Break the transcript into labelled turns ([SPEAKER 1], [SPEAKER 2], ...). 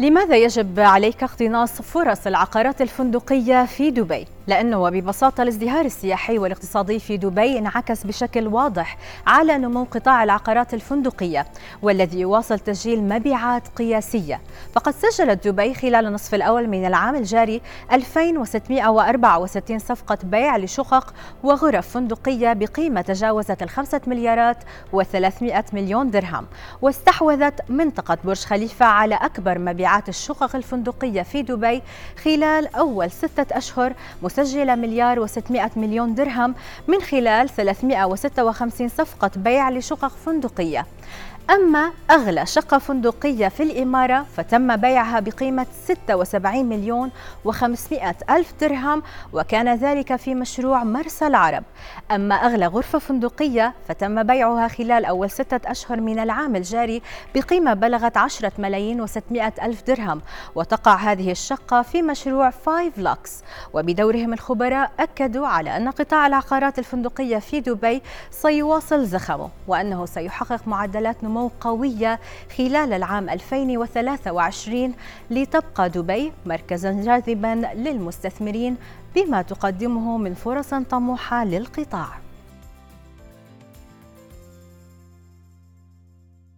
[SPEAKER 1] لماذا يجب عليك اقتناص فرص العقارات الفندقية في دبي؟ لأنه وببساطة الازدهار السياحي والاقتصادي في دبي انعكس بشكل واضح على نمو قطاع العقارات الفندقية والذي يواصل تسجيل مبيعات قياسية. فقد سجلت دبي خلال النصف الأول من العام الجاري 2664 صفقة بيع لشقق وغرف فندقية بقيمة تجاوزت الخمسة مليارات و300 مليون درهم واستحوذت منطقة برج خليفة على أكبر مبيعات الشقق الفندقية في دبي خلال أول ستة أشهر مسجلة مليار و600 مليون درهم من خلال 356 صفقة بيع لشقق فندقية. أما أغلى شقة فندقية في الإمارة فتم بيعها بقيمة 76 مليون و500 ألف درهم وكان ذلك في مشروع مرسى العرب. أما أغلى غرفة فندقية فتم بيعها خلال أول ستة أشهر من العام الجاري بقيمة بلغت 10 ملايين و600 ألف درهم. وتقع هذه الشقة في مشروع 5 لوكس وبدورهم الخبراء أكدوا على أن قطاع العقارات الفندقية في دبي سيواصل زخمه وأنه سيحقق معدلات نمو قوية خلال العام 2023 لتبقى دبي مركزا جاذبا للمستثمرين بما تقدمه من فرص طموحة للقطاع.